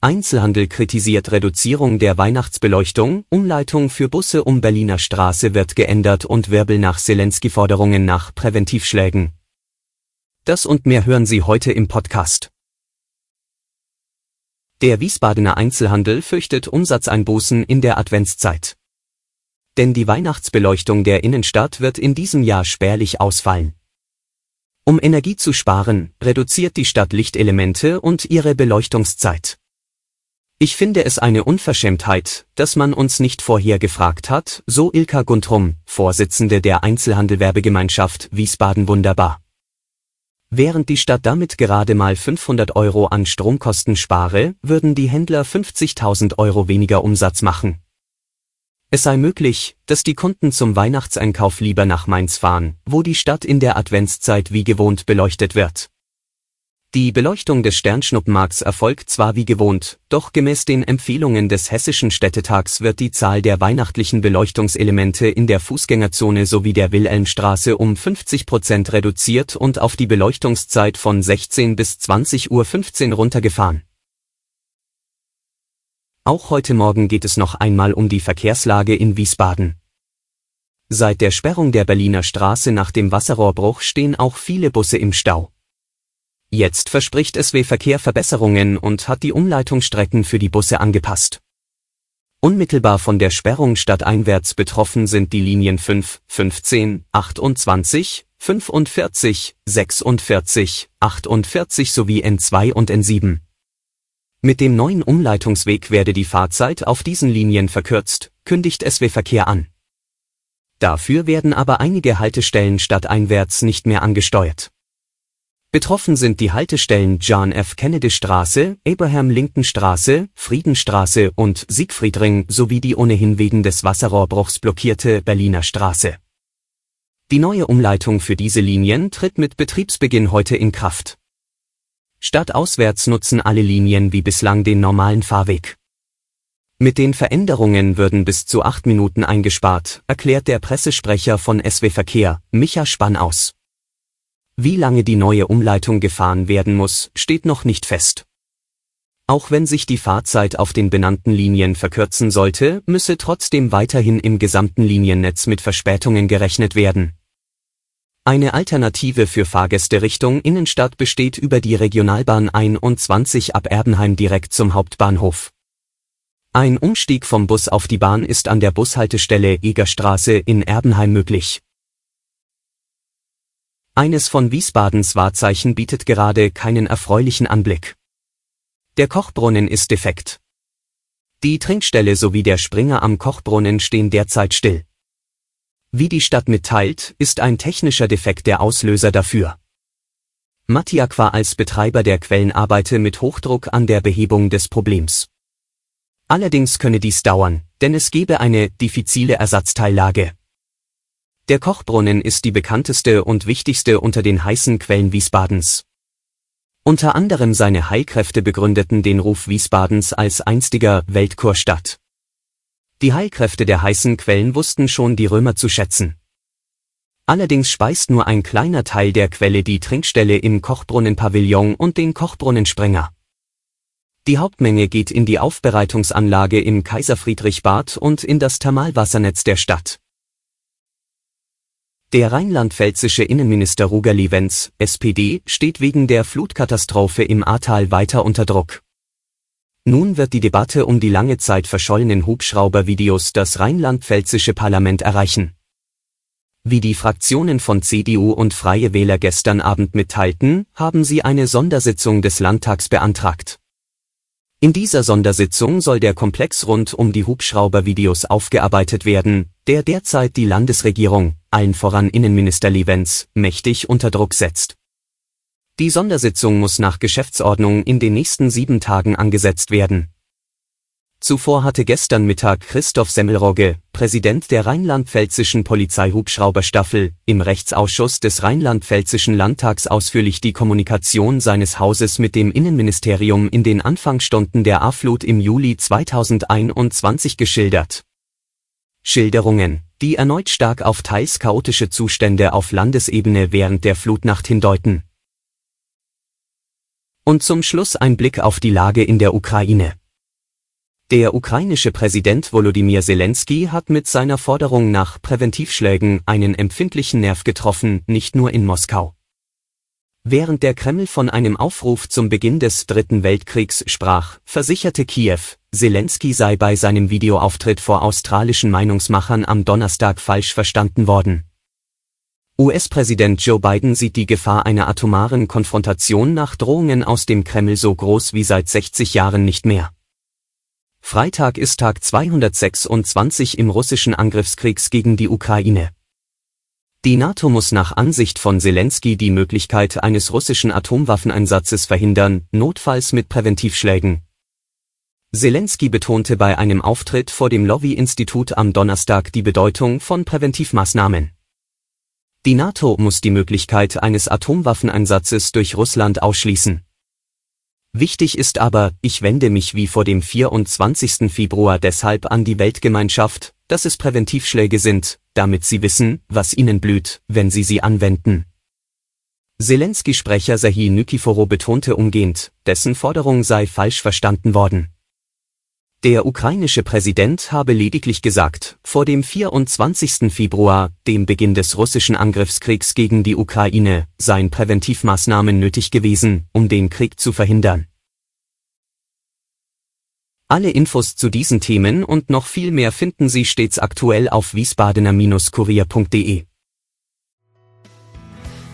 Einzelhandel kritisiert Reduzierung der Weihnachtsbeleuchtung, Umleitung für Busse um Berliner Straße wird geändert und Wirbel nach Zelensky-Forderungen nach Präventivschlägen. Das und mehr hören Sie heute im Podcast. Der Wiesbadener Einzelhandel fürchtet Umsatzeinbußen in der Adventszeit. Denn die Weihnachtsbeleuchtung der Innenstadt wird in diesem Jahr spärlich ausfallen. Um Energie zu sparen, reduziert die Stadt Lichtelemente und ihre Beleuchtungszeit. Ich finde es eine Unverschämtheit, dass man uns nicht vorher gefragt hat, so Ilka Guntrum, Vorsitzende der Einzelhandelwerbegemeinschaft Wiesbaden Wunderbar. Während die Stadt damit gerade mal 500 Euro an Stromkosten spare, würden die Händler 50.000 Euro weniger Umsatz machen. Es sei möglich, dass die Kunden zum Weihnachtseinkauf lieber nach Mainz fahren, wo die Stadt in der Adventszeit wie gewohnt beleuchtet wird. Die Beleuchtung des Sternschnuppenmarks erfolgt zwar wie gewohnt, doch gemäß den Empfehlungen des Hessischen Städtetags wird die Zahl der weihnachtlichen Beleuchtungselemente in der Fußgängerzone sowie der Wilhelmstraße um 50 Prozent reduziert und auf die Beleuchtungszeit von 16 bis 20 Uhr 15 runtergefahren. Auch heute Morgen geht es noch einmal um die Verkehrslage in Wiesbaden. Seit der Sperrung der Berliner Straße nach dem Wasserrohrbruch stehen auch viele Busse im Stau. Jetzt verspricht SW Verkehr Verbesserungen und hat die Umleitungsstrecken für die Busse angepasst. Unmittelbar von der Sperrung stadteinwärts betroffen sind die Linien 5, 15, 28, 45, 46, 48 sowie N2 und N7. Mit dem neuen Umleitungsweg werde die Fahrzeit auf diesen Linien verkürzt, kündigt SW Verkehr an. Dafür werden aber einige Haltestellen stadteinwärts nicht mehr angesteuert. Betroffen sind die Haltestellen John F. Kennedy Straße, Abraham Lincoln Straße, Friedenstraße und Siegfriedring sowie die ohnehin wegen des Wasserrohrbruchs blockierte Berliner Straße. Die neue Umleitung für diese Linien tritt mit Betriebsbeginn heute in Kraft. Stadtauswärts nutzen alle Linien wie bislang den normalen Fahrweg. Mit den Veränderungen würden bis zu acht Minuten eingespart, erklärt der Pressesprecher von SW Verkehr, Micha Spann aus. Wie lange die neue Umleitung gefahren werden muss, steht noch nicht fest. Auch wenn sich die Fahrzeit auf den benannten Linien verkürzen sollte, müsse trotzdem weiterhin im gesamten Liniennetz mit Verspätungen gerechnet werden. Eine Alternative für Fahrgäste Richtung Innenstadt besteht über die Regionalbahn 21 ab Erbenheim direkt zum Hauptbahnhof. Ein Umstieg vom Bus auf die Bahn ist an der Bushaltestelle Egerstraße in Erbenheim möglich. Eines von Wiesbadens Wahrzeichen bietet gerade keinen erfreulichen Anblick. Der Kochbrunnen ist defekt. Die Trinkstelle sowie der Springer am Kochbrunnen stehen derzeit still. Wie die Stadt mitteilt, ist ein technischer Defekt der Auslöser dafür. Mattiaqua als Betreiber der Quellen arbeite mit Hochdruck an der Behebung des Problems. Allerdings könne dies dauern, denn es gebe eine diffizile Ersatzteillage. Der Kochbrunnen ist die bekannteste und wichtigste unter den heißen Quellen Wiesbadens. Unter anderem seine Heilkräfte begründeten den Ruf Wiesbadens als einstiger Weltkurstadt. Die Heilkräfte der heißen Quellen wussten schon die Römer zu schätzen. Allerdings speist nur ein kleiner Teil der Quelle die Trinkstelle im Kochbrunnenpavillon und den Kochbrunnensprenger. Die Hauptmenge geht in die Aufbereitungsanlage im Kaiserfriedrichbad und in das Thermalwassernetz der Stadt. Der rheinland-pfälzische Innenminister Ruger Livenz, SPD, steht wegen der Flutkatastrophe im Ahrtal weiter unter Druck. Nun wird die Debatte um die lange Zeit verschollenen Hubschraubervideos das rheinland-pfälzische Parlament erreichen. Wie die Fraktionen von CDU und Freie Wähler gestern Abend mitteilten, haben sie eine Sondersitzung des Landtags beantragt. In dieser Sondersitzung soll der Komplex rund um die Hubschraubervideos aufgearbeitet werden, der derzeit die Landesregierung, allen voran Innenminister Livenz, mächtig unter Druck setzt. Die Sondersitzung muss nach Geschäftsordnung in den nächsten sieben Tagen angesetzt werden. Zuvor hatte gestern Mittag Christoph Semmelrogge, Präsident der rheinland-pfälzischen Polizeihubschrauberstaffel, im Rechtsausschuss des rheinland-pfälzischen Landtags ausführlich die Kommunikation seines Hauses mit dem Innenministerium in den Anfangsstunden der A-Flut im Juli 2021 geschildert. Schilderungen, die erneut stark auf teils chaotische Zustände auf Landesebene während der Flutnacht hindeuten. Und zum Schluss ein Blick auf die Lage in der Ukraine. Der ukrainische Präsident Volodymyr Zelensky hat mit seiner Forderung nach Präventivschlägen einen empfindlichen Nerv getroffen, nicht nur in Moskau. Während der Kreml von einem Aufruf zum Beginn des Dritten Weltkriegs sprach, versicherte Kiew, Zelensky sei bei seinem Videoauftritt vor australischen Meinungsmachern am Donnerstag falsch verstanden worden. US-Präsident Joe Biden sieht die Gefahr einer atomaren Konfrontation nach Drohungen aus dem Kreml so groß wie seit 60 Jahren nicht mehr. Freitag ist Tag 226 im russischen Angriffskriegs gegen die Ukraine. Die NATO muss nach Ansicht von Zelensky die Möglichkeit eines russischen Atomwaffeneinsatzes verhindern, notfalls mit Präventivschlägen. Zelensky betonte bei einem Auftritt vor dem Lobby-Institut am Donnerstag die Bedeutung von Präventivmaßnahmen. Die NATO muss die Möglichkeit eines Atomwaffeneinsatzes durch Russland ausschließen. Wichtig ist aber, ich wende mich wie vor dem 24. Februar deshalb an die Weltgemeinschaft, dass es Präventivschläge sind, damit sie wissen, was ihnen blüht, wenn sie sie anwenden. Zelensky-Sprecher Sahi Nikiforo betonte umgehend, dessen Forderung sei falsch verstanden worden. Der ukrainische Präsident habe lediglich gesagt, vor dem 24. Februar, dem Beginn des russischen Angriffskriegs gegen die Ukraine, seien Präventivmaßnahmen nötig gewesen, um den Krieg zu verhindern. Alle Infos zu diesen Themen und noch viel mehr finden Sie stets aktuell auf wiesbadener-kurier.de.